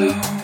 Oh.